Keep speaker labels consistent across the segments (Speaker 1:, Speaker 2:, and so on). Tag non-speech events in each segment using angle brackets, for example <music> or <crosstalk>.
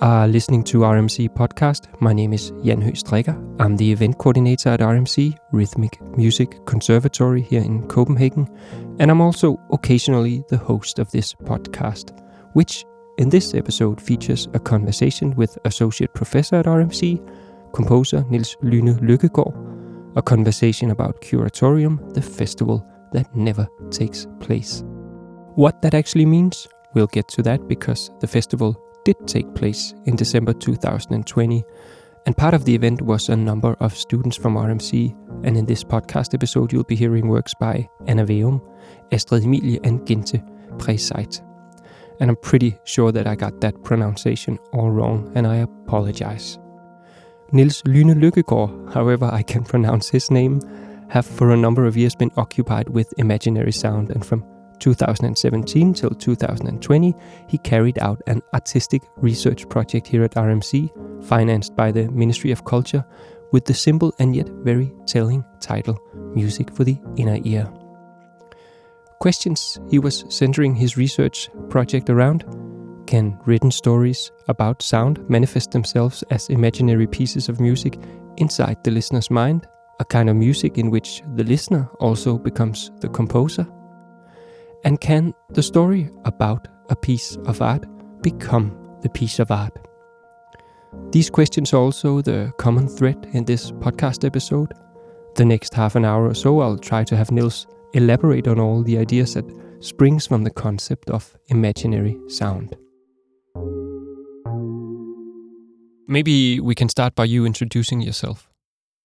Speaker 1: Are listening to RMC Podcast. My name is Jan Høgh. I'm the event coordinator at RMC, Rhythmic Music Conservatory here in Copenhagen, and I'm also occasionally the host of this podcast, which in this episode features a conversation with Associate Professor at RMC, composer Nils Lyhne Lykkegaard, a conversation about Curatorium, the festival that never takes place. What that actually means, we'll get to that because the festival did take place in December 2020, and part of the event was a number of students from RMC. And in this podcast episode, you'll be hearing works by Anna Veum, Astrid Emilie, and Gente Preseit. And I'm pretty sure that I got that pronunciation all wrong, and I apologize. Nils Lyhne Lykkegaard, however I can <laughs> pronounce his name, have for a number of years been occupied with imaginary sound, and from 2017 till 2020, he carried out an artistic research project here at RMC, financed by the Ministry of Culture, with the simple and yet very telling title Music for the Inner Ear. Questions he was centering his research project around can written stories about sound manifest themselves as imaginary pieces of music inside the listener's mind, a kind of music in which the listener also becomes the composer? And can the story about a piece of art become the piece of art? These questions are also the common thread in this podcast episode. The next half an hour or so, I'll try to have Nils elaborate on all the ideas that springs from the concept of imaginary sound. Maybe we can start by you introducing yourself.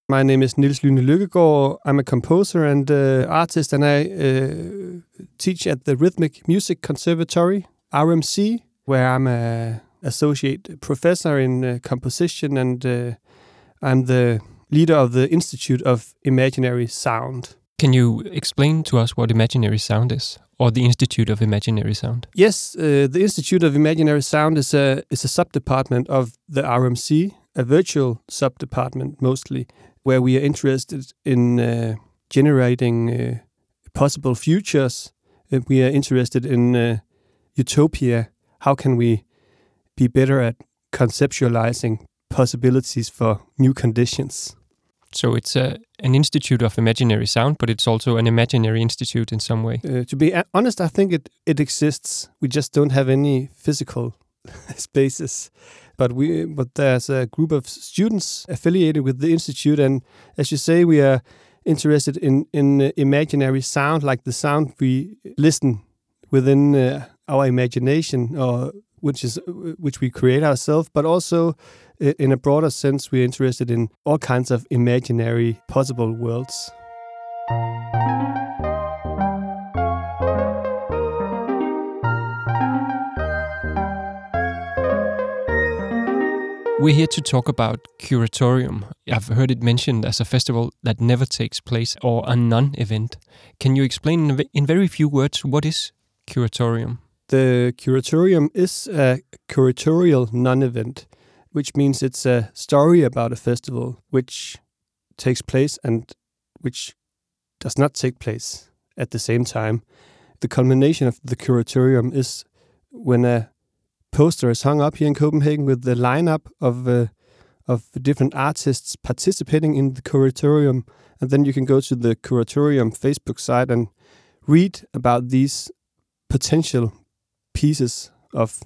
Speaker 2: My name is Nils Lyhne Lykkegaard. I'm a composer and uh, artist, and I uh, teach at the Rhythmic Music Conservatory, RMC, where I'm a associate professor in uh, composition, and uh, I'm the leader of the Institute of Imaginary Sound.
Speaker 1: Can you explain to us what imaginary sound is, or the Institute of Imaginary Sound?
Speaker 2: Yes, uh, the Institute of Imaginary Sound is a is a subdepartment of the RMC, a virtual subdepartment mostly, where we are interested in uh, generating uh, possible futures. Uh, we are interested in uh, utopia. How can we be better at conceptualizing possibilities for new conditions?
Speaker 1: So it's a, an institute of imaginary sound, but it's also an imaginary institute in some way.
Speaker 2: Uh, to be honest, I think it, it exists. We just don't have any physical <laughs> spaces but we but there's a group of students affiliated with the institute, and as you say, we are interested in in uh, imaginary sound, like the sound we listen within uh, our imagination, or which is which we create ourselves, but also in a broader sense, we're interested in all kinds of imaginary possible worlds.
Speaker 1: We're here to talk about Curatorium. I've heard it mentioned as a festival that never takes place or a non event. Can you explain in very few words what is Curatorium?
Speaker 2: The Curatorium is a curatorial non event, which means it's a story about a festival which takes place and which does not take place at the same time. The culmination of the Curatorium is when a poster is hung up here in Copenhagen with the lineup of uh, of different artists participating in the curatorium, and then you can go to the curatorium Facebook site and read about these potential pieces of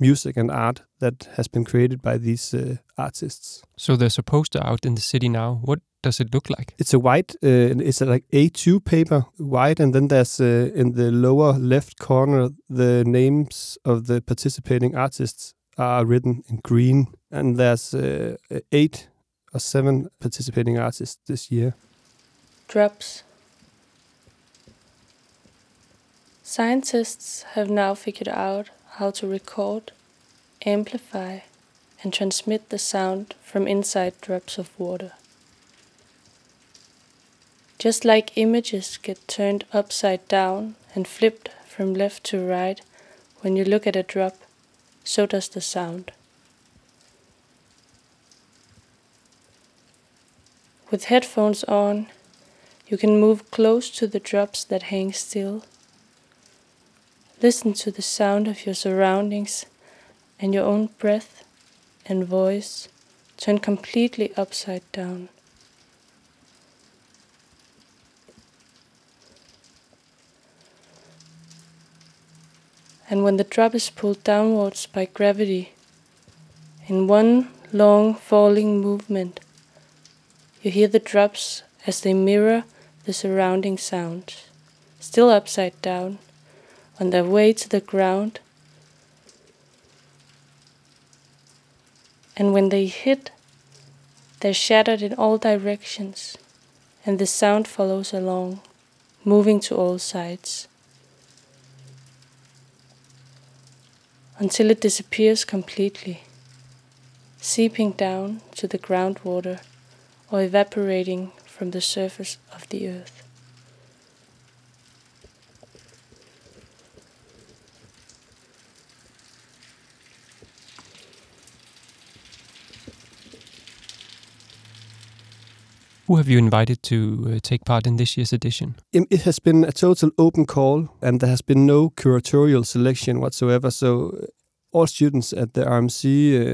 Speaker 2: music and art that has been created by these uh, artists.
Speaker 1: So there's a poster out in the city now. What does it look like?
Speaker 2: It's a white, uh, it's a like A2 paper, white, and then there's uh, in the lower left corner the names of the participating artists are written in green, and there's uh, eight or seven participating artists this year.
Speaker 3: Drops. Scientists have now figured out how to record, amplify, and transmit the sound from inside drops of water. Just like images get turned upside down and flipped from left to right when you look at a drop, so does the sound. With headphones on, you can move close to the drops that hang still. Listen to the sound of your surroundings and your own breath and voice turn completely upside down. And when the drop is pulled downwards by gravity, in one long falling movement, you hear the drops as they mirror the surrounding sounds, still upside down, on their way to the ground. And when they hit, they're shattered in all directions, and the sound follows along, moving to all sides. Until it disappears completely, seeping down to the groundwater or evaporating from the surface of the earth.
Speaker 1: Who have you invited to uh, take part in this year's edition?
Speaker 2: It has been a total open call, and there has been no curatorial selection whatsoever. So uh, all students at the RMC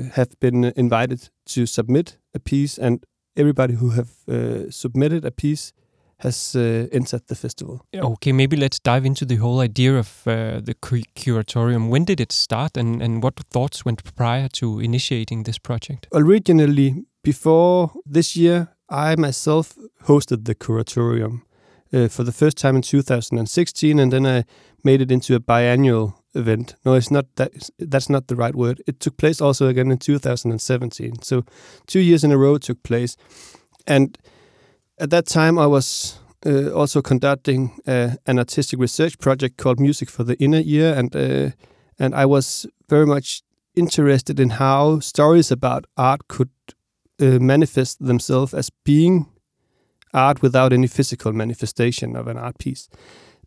Speaker 2: uh, have been invited to submit a piece, and everybody who have uh, submitted a piece has uh, entered the festival.
Speaker 1: Okay, maybe let's dive into the whole idea of uh, the cu curatorium. When did it start, and, and what thoughts went prior to initiating this project?
Speaker 2: Originally, before this year, I myself hosted the curatorium uh, for the first time in 2016, and then I made it into a biannual event. No, it's not that. That's not the right word. It took place also again in 2017. So two years in a row took place, and at that time I was uh, also conducting uh, an artistic research project called Music for the Inner Ear, and uh, and I was very much interested in how stories about art could uh, manifest themselves as being art without any physical manifestation of an art piece.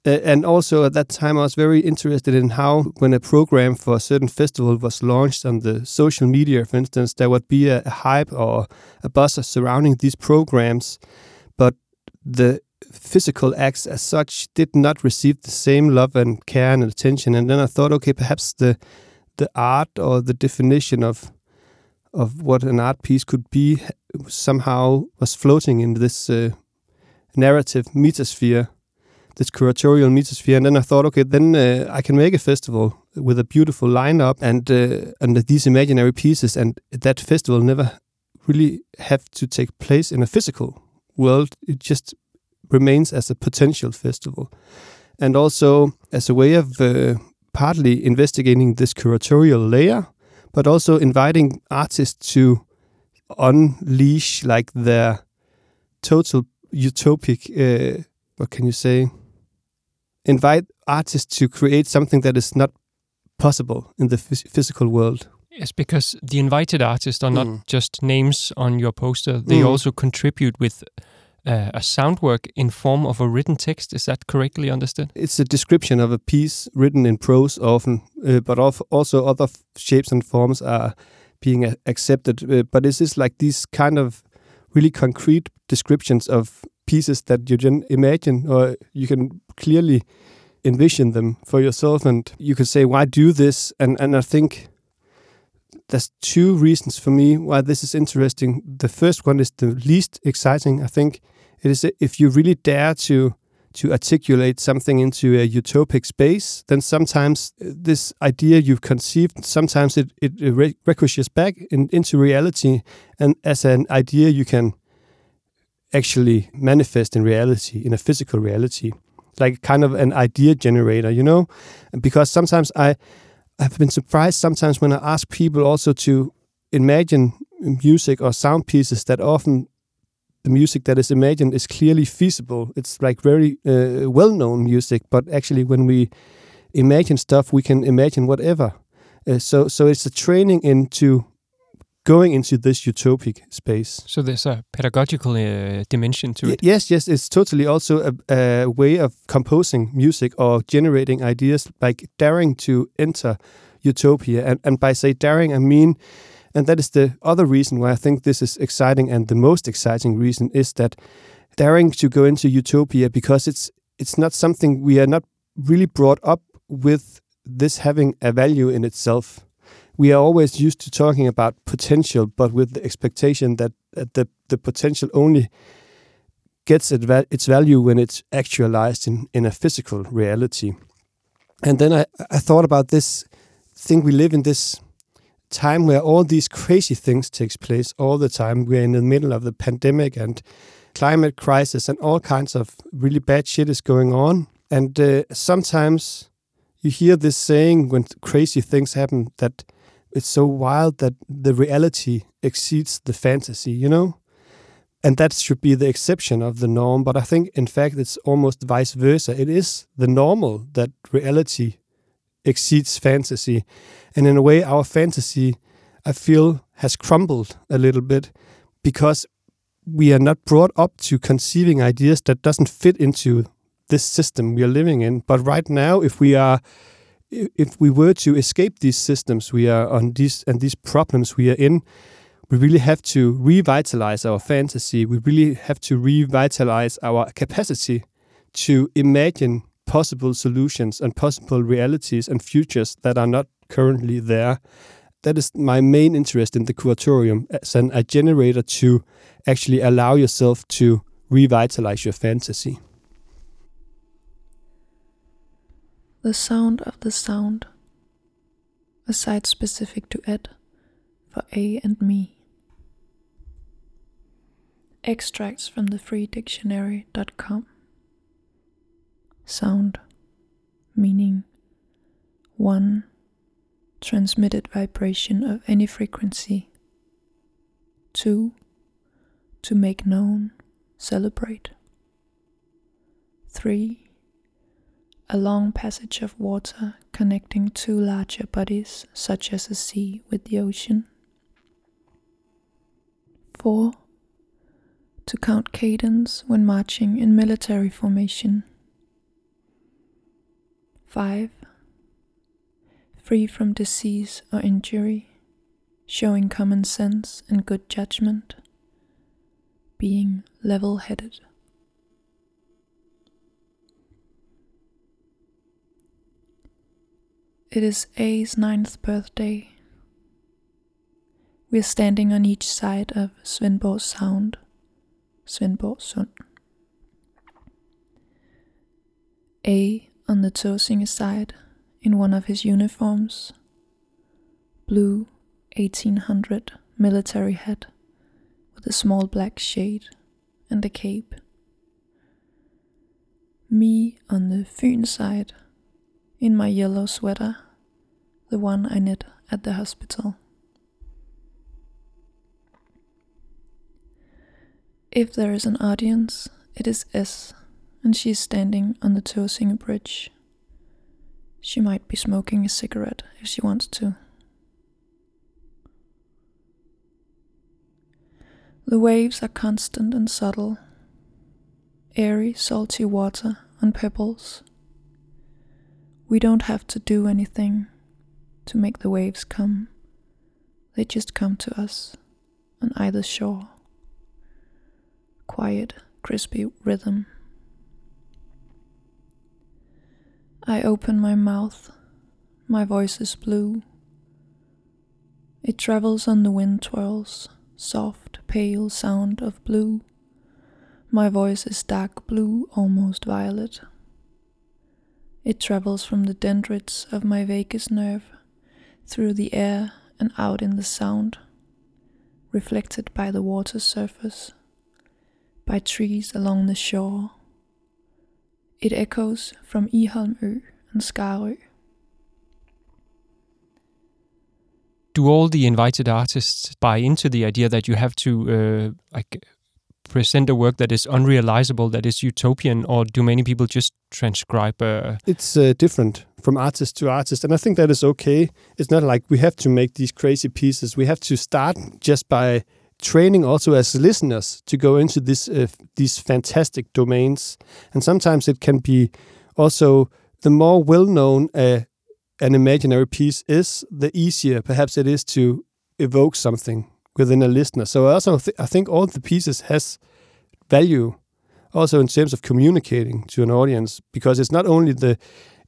Speaker 2: Uh, and also at that time, I was very interested in how, when a program for a certain festival was launched on the social media, for instance, there would be a, a hype or a buzz surrounding these programs, but the physical acts as such did not receive the same love and care and attention. And then I thought, okay, perhaps the the art or the definition of of what an art piece could be somehow was floating in this uh, narrative metasphere, this curatorial metasphere. And then I thought, okay, then uh, I can make a festival with a beautiful lineup and uh, and these imaginary pieces, and that festival never really have to take place in a physical world. It just remains as a potential festival, and also as a way of uh, partly investigating this curatorial layer but also inviting artists to unleash like their total utopic uh, what can you say invite artists to create something that is not possible in the phys physical world
Speaker 1: yes because the invited artists are not mm. just names on your poster they mm. also contribute with uh, a sound work in form of a written text. Is that correctly understood?
Speaker 2: It's a description of a piece written in prose often, uh, but also other shapes and forms are being accepted. Uh, but this is like these kind of really concrete descriptions of pieces that you can imagine or you can clearly envision them for yourself and you can say why do this and and I think there's two reasons for me why this is interesting. The first one is the least exciting. I think it is if you really dare to to articulate something into a utopic space, then sometimes this idea you've conceived, sometimes it, it ricochets back in, into reality, and as an idea you can actually manifest in reality, in a physical reality, like kind of an idea generator, you know? Because sometimes I I've been surprised sometimes when I ask people also to imagine music or sound pieces that often the music that is imagined is clearly feasible. It's like very uh, well known music, but actually, when we imagine stuff, we can imagine whatever. Uh, so, so it's a training into going into this utopic space.
Speaker 1: So there's a pedagogical uh, dimension to it.
Speaker 2: yes, yes, it's totally also a, a, way of composing music or generating ideas, like daring to enter utopia. And, and by say daring, I mean and that is the other reason why I think this is exciting and the most exciting reason is that daring to go into utopia because it's it's not something we are not really brought up with this having a value in itself. We are always used to talking about potential, but with the expectation that, the the potential only gets its value when it's actualized in in a physical reality. And then I I thought about this thing we live in this time where all these crazy things takes place all the time. We're in the middle of the pandemic and climate crisis and all kinds of really bad shit is going on. And uh, sometimes you hear this saying when crazy things happen that it's so wild that the reality exceeds the fantasy, you know? And that should be the exception of the norm. But I think, in fact, it's almost vice versa. It is the normal that reality exceeds fantasy. And in a way, our fantasy, I feel, has crumbled a little bit because we are not brought up to conceiving ideas that doesn't fit into this system we are living in. But right now, if we are if we were to escape these systems we are on these and these problems we are in, we really have to revitalize our fantasy. We really have to revitalize our capacity to imagine possible solutions and possible realities and futures that are not currently there. That is my main interest in the curatorium as an, a generator to actually allow yourself to revitalize your fantasy.
Speaker 4: The sound of the sound, a site specific to Ed for A and me. Extracts from the freedictionary.com. Sound, meaning 1. Transmitted vibration of any frequency. 2. To make known, celebrate. 3. A long passage of water connecting two larger bodies, such as a sea with the ocean. 4 to count cadence when marching in military formation. 5. Free from disease or injury, showing common sense and good judgment, being level headed. It is A's ninth birthday. We are standing on each side of Svendborg Sound Svendborg Sund. A on the Tåsinge side in one of his uniforms, blue 1800 military hat with a small black shade and a cape. Me on the Fyn side in my yellow sweater, the one I knit at the hospital. If there is an audience, it is S, and she is standing on the Tåsinge Bridge. She might be smoking a cigarette if she wants to. The waves are constant and subtle, airy, salty water on pebbles. We don't have to do anything to make the waves come, they just come to us on either shore quiet, crispy rhythm. I open my mouth, my voice is blue. It travels on the wind twirls, soft, pale sound of blue. My voice is dark blue, almost violet. It travels from the dendrites of my vagus nerve, through the air and out in the sound, reflected by the water surface by trees along the shore. It echoes from Iholmø and Skarø.
Speaker 1: Do all the invited artists buy into the idea that you have to uh, like present a work that is unrealizable, that is utopian, or do many people just transcribe?
Speaker 2: It's uh, different from artist to artist, and I think that is okay. It's not like we have to make these crazy pieces. We have to start just by training also as listeners to go into this uh, these fantastic domains and sometimes it can be also the more well known uh, an imaginary piece is the easier perhaps it is to evoke something within a listener so I also th I think all the pieces has value also in terms of communicating to an audience because it's not only the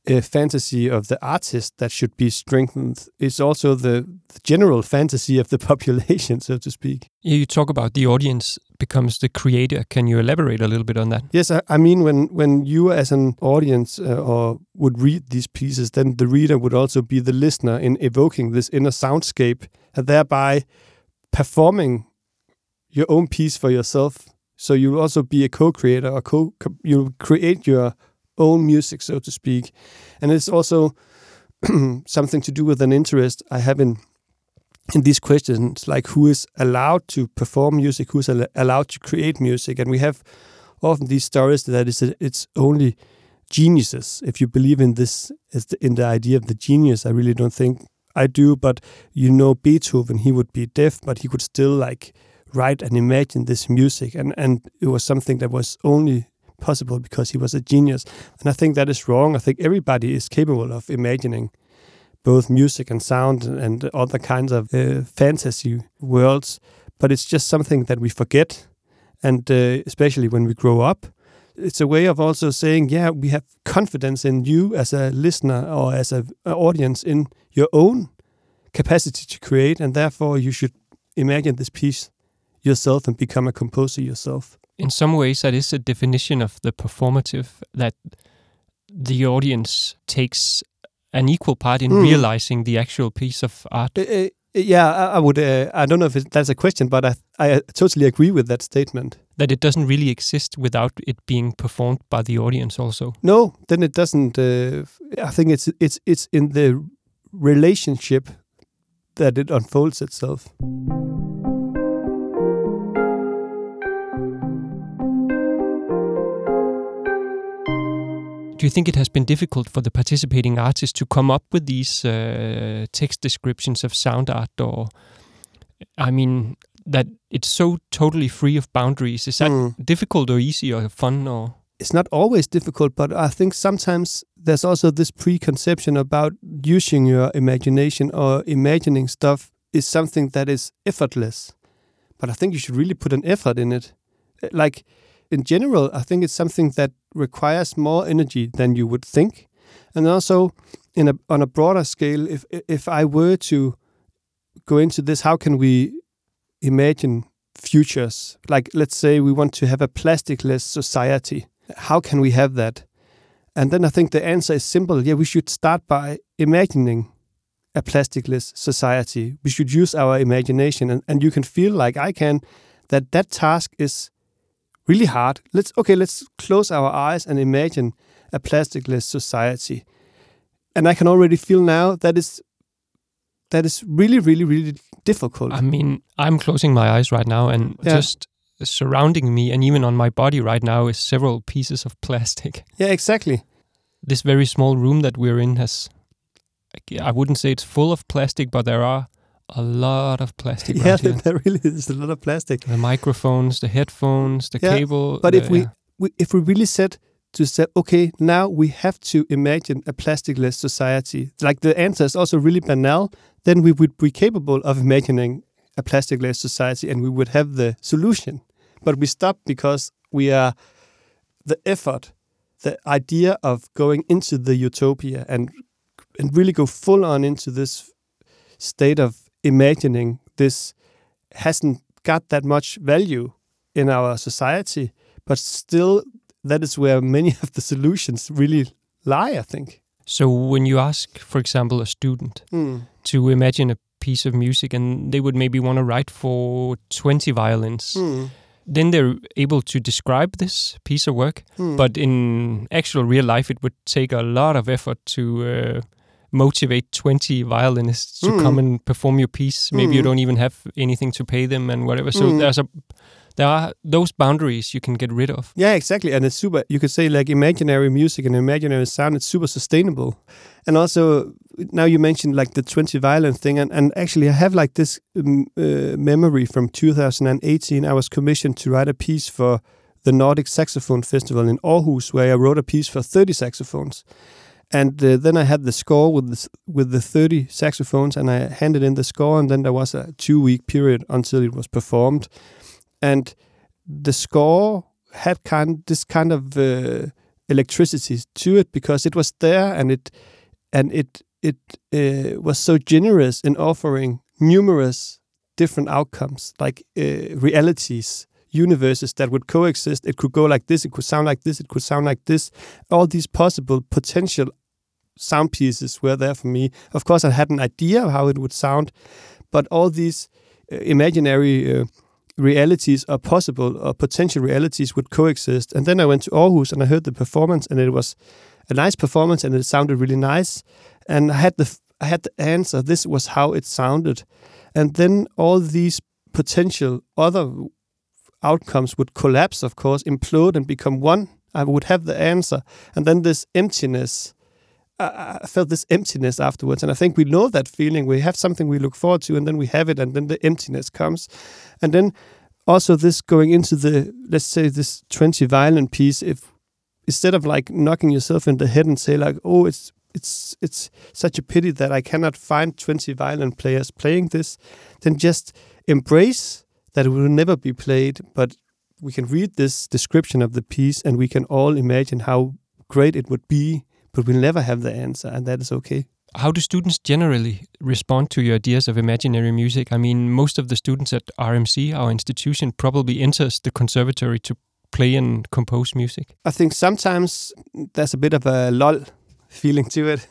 Speaker 2: uh, fantasy of the artist that should be strengthened. It's also the, the general fantasy of the <laughs> population, so to speak.
Speaker 1: You talk about the audience becomes the creator. Can you elaborate a little bit on that?
Speaker 2: Yes, I, I mean when when you as an audience uh, or would read these pieces, then the reader would also be the listener in evoking this inner soundscape, and thereby performing your own piece for yourself. So you'll also be a co-creator or co you'll create your own music, so to speak, and it's also <clears throat> something to do with an interest I have in in these questions, like who is allowed to perform music, who's al- allowed to create music, and we have often these stories that is it's only geniuses. If you believe in this, in the idea of the genius, I really don't think I do. But you know, Beethoven, he would be deaf, but he could still like write and imagine this music, and and it was something that was only possible because he was a genius. And I think that is wrong. I think everybody is capable of imagining both music and sound and other kinds of uh, fantasy worlds, but it's just something that we forget, and uh, especially when we grow up. It's a way of also saying, yeah, we have confidence in you as a listener or as an audience in your own capacity to create, and therefore you should imagine this piece yourself and become a composer yourself.
Speaker 1: In some ways, that is a definition of the performative that the audience takes an equal part in mm. realizing the actual piece of art.
Speaker 2: Yeah, I, I would. Uh, I don't know if it, that's a question, but I I totally agree with that statement.
Speaker 1: That it doesn't really exist without it being performed by the audience, also.
Speaker 2: No, then it doesn't. Uh, I think it's it's it's in the relationship that it unfolds itself.
Speaker 1: Do you think it has been difficult for the participating artists to come up with these uh, text descriptions of sound art or i mean that it's so totally free of boundaries? Is that mm. difficult or easy or fun or?
Speaker 2: It's not always difficult but i think sometimes there's also this preconception about using your imagination or imagining stuff is something that is effortless. But i think you should really put an effort in it. Like in general, I think it's something that requires more energy than you would think. And also, in a on a broader scale, if if I were to go into this, how can we imagine futures? Like, let's say we want to have a plasticless society. How can we have that? And then I think the answer is simple. Yeah, we should start by imagining a plasticless society. We should use our imagination, and, and you can feel like I can that that task is really hard. Let's okay, let's close our eyes and imagine a plasticless society. And I can already feel now that is that is really, really, really difficult.
Speaker 1: I mean, I'm closing my eyes right now and yeah. just surrounding me and even on my body right now is several pieces of plastic. <laughs>
Speaker 2: Yeah, exactly.
Speaker 1: This very small room that we're in has I wouldn't say it's full of plastic, but there are a lot of plastic. <laughs>
Speaker 2: Yeah, right there really is a lot of plastic.
Speaker 1: The microphones, the headphones, the
Speaker 2: yeah,
Speaker 1: cable.
Speaker 2: But
Speaker 1: the,
Speaker 2: if we, yeah. we if we really said to say, okay, now we have to imagine a plasticless society. Like the answer is also really banal. Then we would be capable of imagining a plasticless society, and we would have the solution. But we stop because we are the effort, the idea of going into the utopia and and really go full on into this state of imagining this hasn't got that much value in our society, but still, that is where many <laughs> of the solutions really lie, I think.
Speaker 1: So, when you ask, for example, a student mm. to imagine a piece of music and they would maybe want to write for 20 violins, mm. then they're able to describe this piece of work. Mm. But in actual real life, it would take a lot of effort to uh, motivate 20 violinists to mm. come and perform your piece. Maybe mm. you don't even have anything to pay them and whatever. So mm. there's a there are those boundaries you can get rid of.
Speaker 2: Yeah, exactly. And it's super you could say like imaginary music and imaginary sound, it's super sustainable. And also now you mentioned like the 20 violin thing and, and actually I have like this um, uh, memory from 2018 I was commissioned to write a piece for the Nordic Saxophone Festival in Aarhus where I wrote a piece for 30 saxophones. And uh, then I had the score with the, with the 30 saxophones, and I handed in the score, and then there was a two week period until it was performed. And the score had kind this kind of uh, electricity to it because it was there and it and it it uh, was so generous in offering numerous different outcomes, like uh, realities, universes that would coexist. It could go like this, it could sound like this, it could sound like this. All these possible potential sound pieces were there for me. Of course, I had an idea of how it would sound, but all these uh, imaginary uh, realities or possible or potential realities would coexist. And then I went to Aarhus and I heard the performance, and it was a nice performance, and it sounded really nice. And I had the I had the answer. This was how it sounded, and then all these potential other outcomes would collapse, of course, implode and become one. I would have the answer, and then this emptiness. I felt this emptiness afterwards, and I think we know that feeling. We have something we look forward to, and then we have it, and then the emptiness comes, and then also this going into the let's say this twenty violin piece. If instead of like knocking yourself in the head and say like, oh, it's it's it's such a pity that I cannot find 20 violin players playing this, then just embrace that will never be played, but we can read this description of the piece and we can all imagine how great it would be, but we'll never have the answer, and that is okay.
Speaker 1: How do students generally respond to your ideas of imaginary music? I mean, most of the students at RMC, our institution, probably enters the conservatory to play and compose music.
Speaker 2: I think sometimes there's a bit of a lull feeling to it.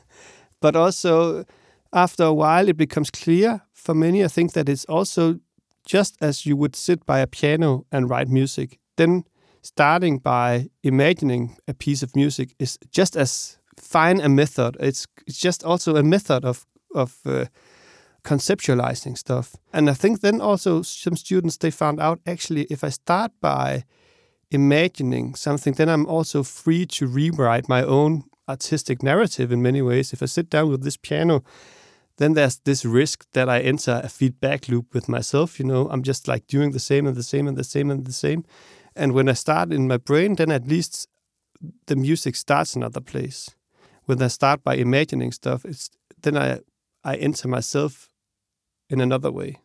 Speaker 2: But also, after a while, it becomes clear for many. I think that it's also just as you would sit by a piano and write music, then starting by imagining a piece of music is just as fine a method. It's, it's just also a method of, of uh, conceptualizing stuff. And I think then also some students, they found out actually, if I start by imagining something, then I'm also free to rewrite my own artistic narrative in many ways. If I sit down with this piano, then there's this risk that I enter a feedback loop with myself. You know, I'm just like doing the same and the same and the same and the same. And when I start in my brain, then at least the music starts another place. When I start by imagining stuff, it's then I I enter myself in another way.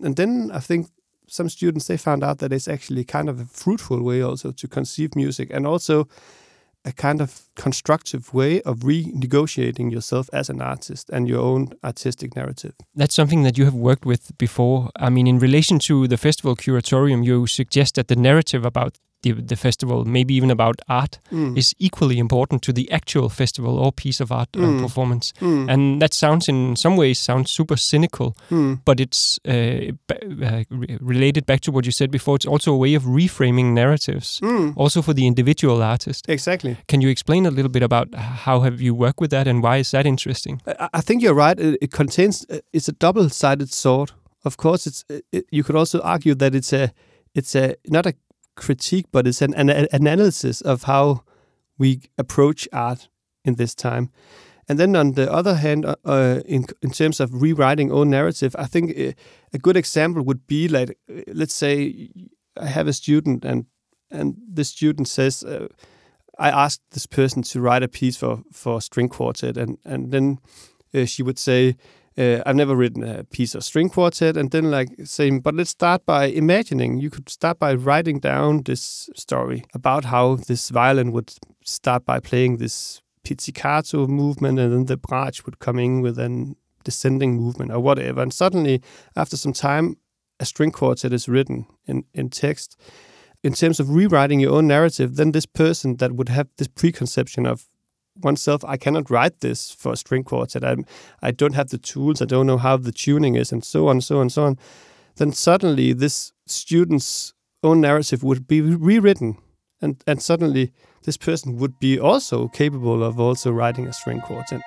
Speaker 2: And then I think some students they found out that it's actually kind of a fruitful way also to conceive music and also a kind of constructive way of renegotiating yourself as an artist and your own artistic narrative.
Speaker 1: That's something that you have worked with before. I mean, in relation to the festival curatorium, you suggest that the narrative about the, the festival, maybe even about art, mm. is equally important to the actual festival or piece of art uh, mm. performance. Mm. And that sounds, in some ways, sounds super cynical, mm. but it's uh, uh, related back to what you said before. It's also a way of reframing narratives, mm. also for the individual artist.
Speaker 2: Exactly.
Speaker 1: Can you explain a little bit about how have you worked with that and why is that interesting?
Speaker 2: I, I think you're right. It, it contains uh, it's a double-sided sword. Of course, it's it, you could also argue that it's a it's a not a critique, but it's an, an, an analysis of how we approach art in this time. And then on the other hand, uh, uh in in terms of rewriting own narrative, I think a, uh, good example would be like, uh, let's say I have a student and and the student says, uh, I asked this person to write a piece for for string quartet, and and then uh, she would say, uh, I've never written a piece of string quartet, and then like saying, but let's start by imagining. You could start by writing down this story about how this violin would start by playing this pizzicato movement, and then the brach would come in with an descending movement or whatever. And suddenly, after some time, a string quartet is written in, in text. In terms of rewriting your own narrative, then this person that would have this preconception of oneself, I cannot write this for a string quartet. I'm, I don't have the tools. I don't know how the tuning is, and so on, so on, so on. Then suddenly, this student's own narrative would be rewritten, and and suddenly, this person would be also capable of also writing a string quartet.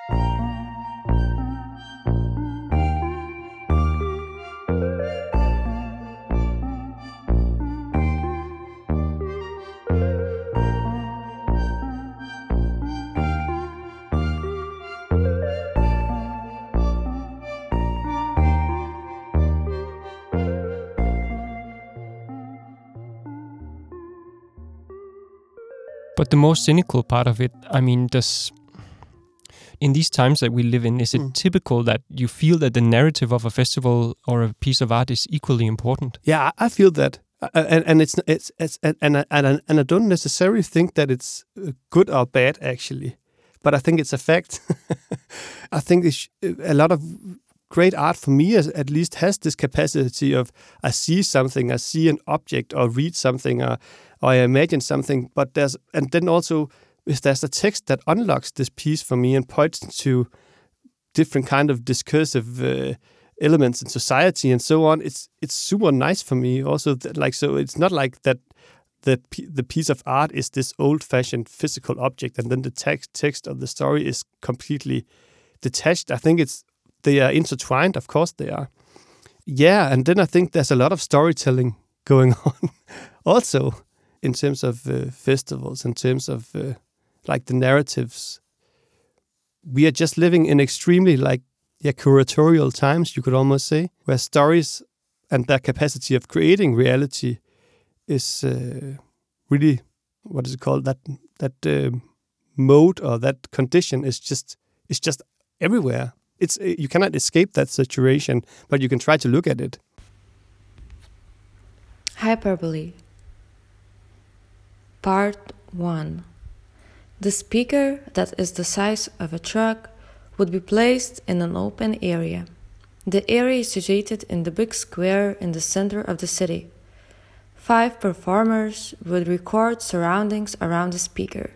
Speaker 1: But the more cynical part of it, I mean, does in these times that we live in, is it mm. typical that you feel that the narrative of a festival or a piece of art is equally important?
Speaker 2: Yeah, I feel that. Uh, and and it's it's it's and and I, and I, and I don't necessarily think that it's uh, good or bad actually, but I think it's a fact. <laughs> I think a lot of great art for me at least has this capacity of I see something, I see an object, or read something, or or I imagine something. But there's and then also if there's a text that unlocks this piece for me and points to different kind of discursive. Uh, elements in society and so on it's it's super nice for me also that, like so it's not like that the the piece of art is this old fashioned physical object and then the text text of the story is completely detached i think it's they are intertwined of course they are. Yeah and then i think there's a lot of storytelling going <laughs> on also in terms of uh, festivals in terms of uh, like the narratives. We are just living in extremely like yeah, curatorial times, you could almost say, where stories and their capacity of creating reality is uh, really what is it called? That that uh, mode or that condition is just is just everywhere. It's uh, you cannot escape that situation, but you can try to look at it.
Speaker 5: Hyperbole. Part 1 The speaker that is the size of a truck would be placed in an open area. The area is situated in the big square in the center of the city. Five performers would record surroundings around the speaker.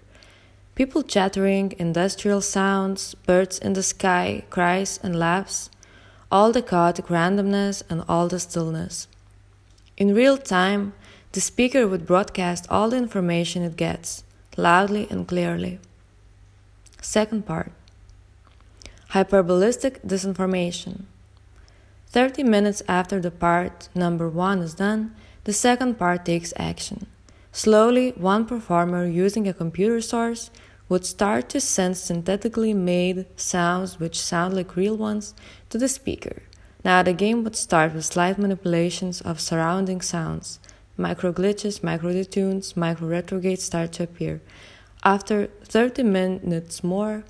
Speaker 5: People chattering, industrial sounds, birds in the sky, cries and laughs, all the chaotic randomness and all the stillness. In real time, the speaker would broadcast all the information it gets, loudly and clearly. Second part Hyperbolistic disinformation. 30 minutes after the part number 1 is done, the second part takes action. Slowly, one performer using a computer source would start to send synthetically made sounds which sound like real ones to the speaker. Now, the game would start with slight manipulations of surrounding sounds. Micro glitches, micro detunes, micro retrogrades start to appear. After 30 minutes more,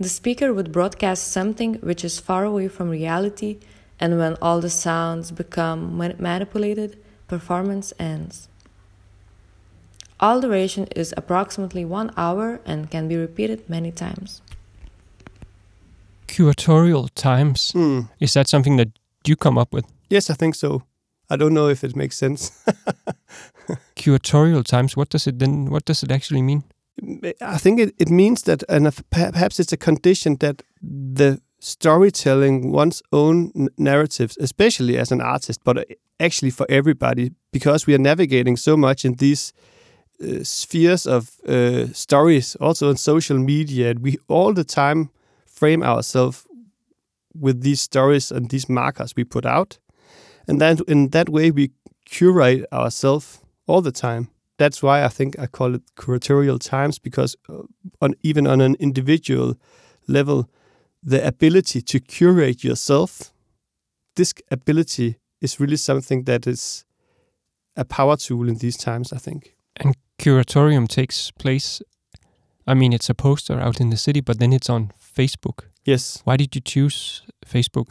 Speaker 5: the speaker would broadcast something which is far away from reality, and when all the sounds become manipulated, performance ends. All duration is approximately one hour and can be repeated many times.
Speaker 1: Curatorial times.
Speaker 2: Mm.
Speaker 1: Is that something that you come up with?
Speaker 2: Yes, I think so. I don't know if it makes sense. <laughs>
Speaker 1: Curatorial times. What does it then? What does it actually mean?
Speaker 2: I think it, it means that, and perhaps it's a condition that the storytelling one's own narratives, especially as an artist, but uh, actually for everybody, because we are navigating so much in these uh, spheres of uh, stories, also on social media, we all the time frame ourselves with these stories and these markers we put out, and then in that way we curate ourselves all the time that's why I think I call it curatorial times because uh, on even on an individual level, the ability to curate yourself, this ability is really something that is a power tool in these times. I think.
Speaker 1: And curatorium takes place. I mean, it's a poster out in the city, but then it's on Facebook.
Speaker 2: Yes.
Speaker 1: Why did you choose Facebook?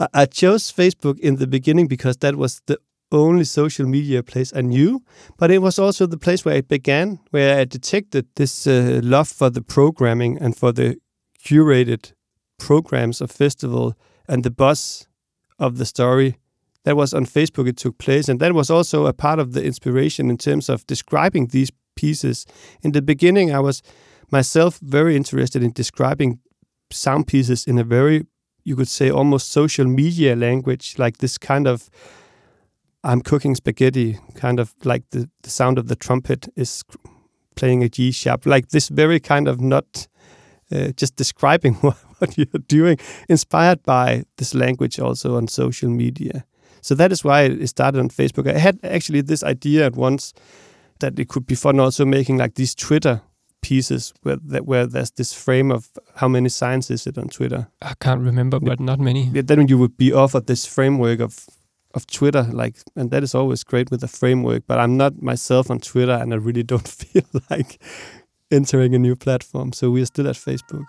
Speaker 1: <laughs>
Speaker 2: I chose Facebook in the beginning because that was the only social media place I knew, but it was also the place where it began, where I detected this uh, love for the programming and for the curated programs of festival and the buzz of the story. That was on Facebook, it took place. And that was also a part of the inspiration in terms of describing these pieces. In the beginning, I was myself very interested in describing sound pieces in a very, you could say, almost social media language, like this kind of I'm cooking spaghetti, kind of like the, the sound of the trumpet is playing a G sharp, like this very kind of not uh, just describing <laughs> what, what, you're doing, inspired by this language also on social media. So that is why it started on Facebook. I had actually this idea at once that it could be fun also making like these Twitter pieces where that where there's this frame of how many signs is it on Twitter.
Speaker 1: I can't remember, but not many.
Speaker 2: Then you would be offered this framework of of Twitter, like, and that is always great with a framework. But I'm not myself on Twitter, and I really don't <laughs> feel like entering a new platform. So we are still at Facebook.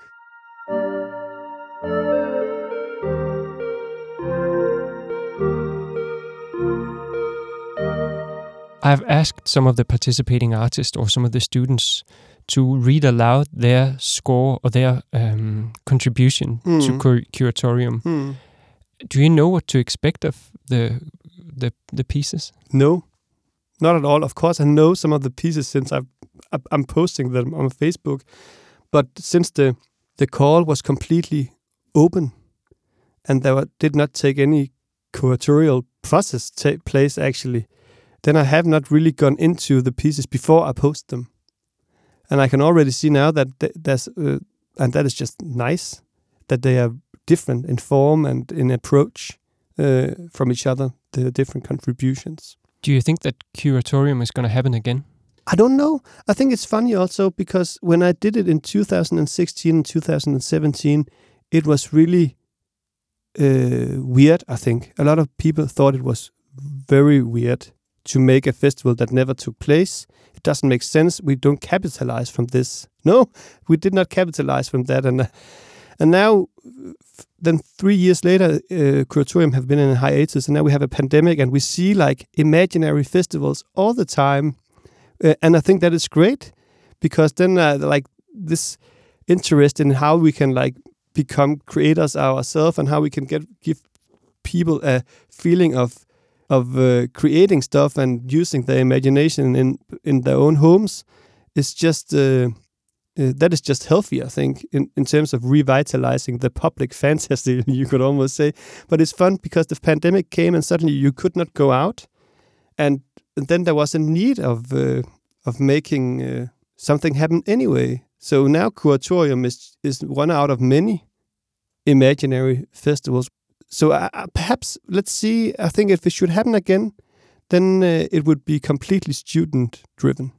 Speaker 1: I've asked some of the participating artists or some of the students to read aloud their score or their um, contribution to
Speaker 2: Mm.
Speaker 1: cur- curatorium.
Speaker 2: Hmm.
Speaker 1: Do you know what to expect of the the the pieces?
Speaker 2: No, not at all. Of course, I know some of the pieces since I've, I'm posting them on Facebook, but since the the call was completely open, and there were, did not take any curatorial process take place actually, then I have not really gone into the pieces before I post them, and I can already see now that th- there's uh, and that is just nice that they are different in form and in approach uh, from each other. The different contributions.
Speaker 1: Do you think that curatorium is going to happen again?
Speaker 2: I don't know. I think it's funny also because when I did it in 2016 and 2017, it was really uh, weird. I think a lot of people thought it was very weird to make a festival that never took place. It doesn't make sense. We don't capitalize from this. No, we did not capitalize from that, and uh, and now, then three years later, uh, curatorium have been in a hiatus, and now we have a pandemic, and we see like imaginary festivals all the time uh, and I think that is great because then uh, like this interest in how we can like become creators ourselves and how we can get give people a feeling of of uh, creating stuff and using their imagination in in their own homes is just uh, uh, that is just healthy I think in, in terms of revitalizing the public <laughs> fantasy you could almost say but it's fun because the pandemic came and suddenly you could not go out and then there was a need of uh, of making uh, something happen anyway. So now curatorium is is one out of many imaginary festivals. So uh, uh, perhaps let's see. I think if it should happen again, then uh, it would be completely student driven.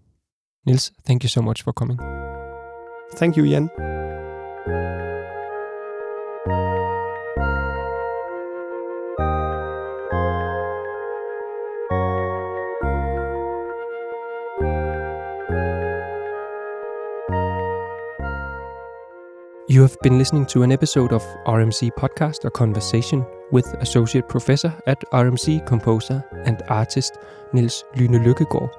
Speaker 1: Nils, thank you so much for coming.
Speaker 2: Thank you, Jan.
Speaker 1: You have been listening to an episode of RMC Podcast, a conversation with Associate Professor at RMC composer and artist Nils Lyne Lykkegaard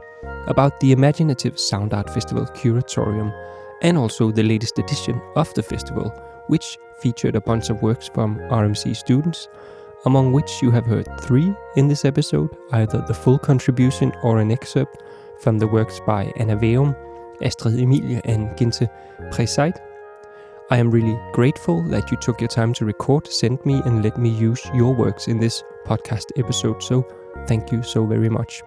Speaker 1: about the Imaginative Sound Art Festival Curatorium and also the latest edition of the festival, which featured a bunch of works from RMC students, among which you have heard three in this episode, either the full contribution or an excerpt from the works by Anna Veum, Astrid Emilie, and Ginte Preseit. I am really grateful that you took your time to record, send me, and let me use your works in this podcast episode. So, thank you so very much.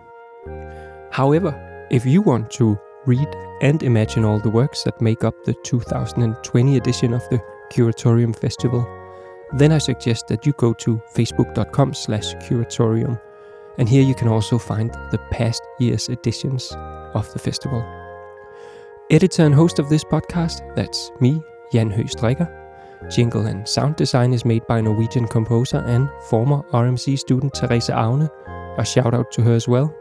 Speaker 1: However, if you want to read and imagine all the works that make up the 2020 edition of the Curatorium Festival, then I suggest that you go to facebook.com slash curatorium. And here you can also find the past year's editions of the festival. Editor and host of this podcast, that's me, Jan Høgh Strikker. Jingle and sound design is made by Norwegian composer and former RMC student Therese Aune. A shout out to her as well.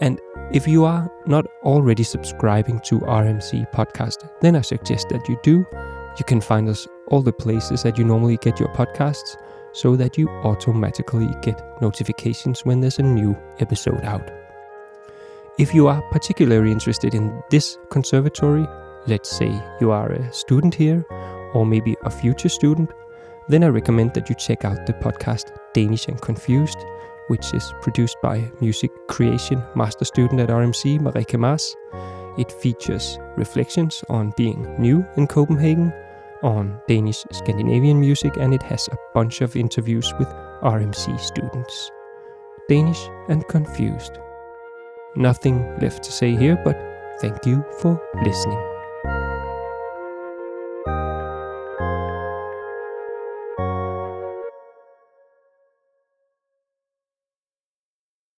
Speaker 1: And if you are not already subscribing to RMC podcast, then I suggest that you do. You can find us all the places that you normally get your podcasts so that you automatically get notifications when there's a new episode out. If you are particularly interested in this conservatory, let's say you are a student here or maybe a future student, then I recommend that you check out the podcast Danish and Confused, which is produced by music creation master student at RMC, Marike Mars. It features reflections on being new in Copenhagen, on Danish Scandinavian music, and it has a bunch of interviews with RMC students. Danish and Confused. Nothing left to say here, but thank you for listening.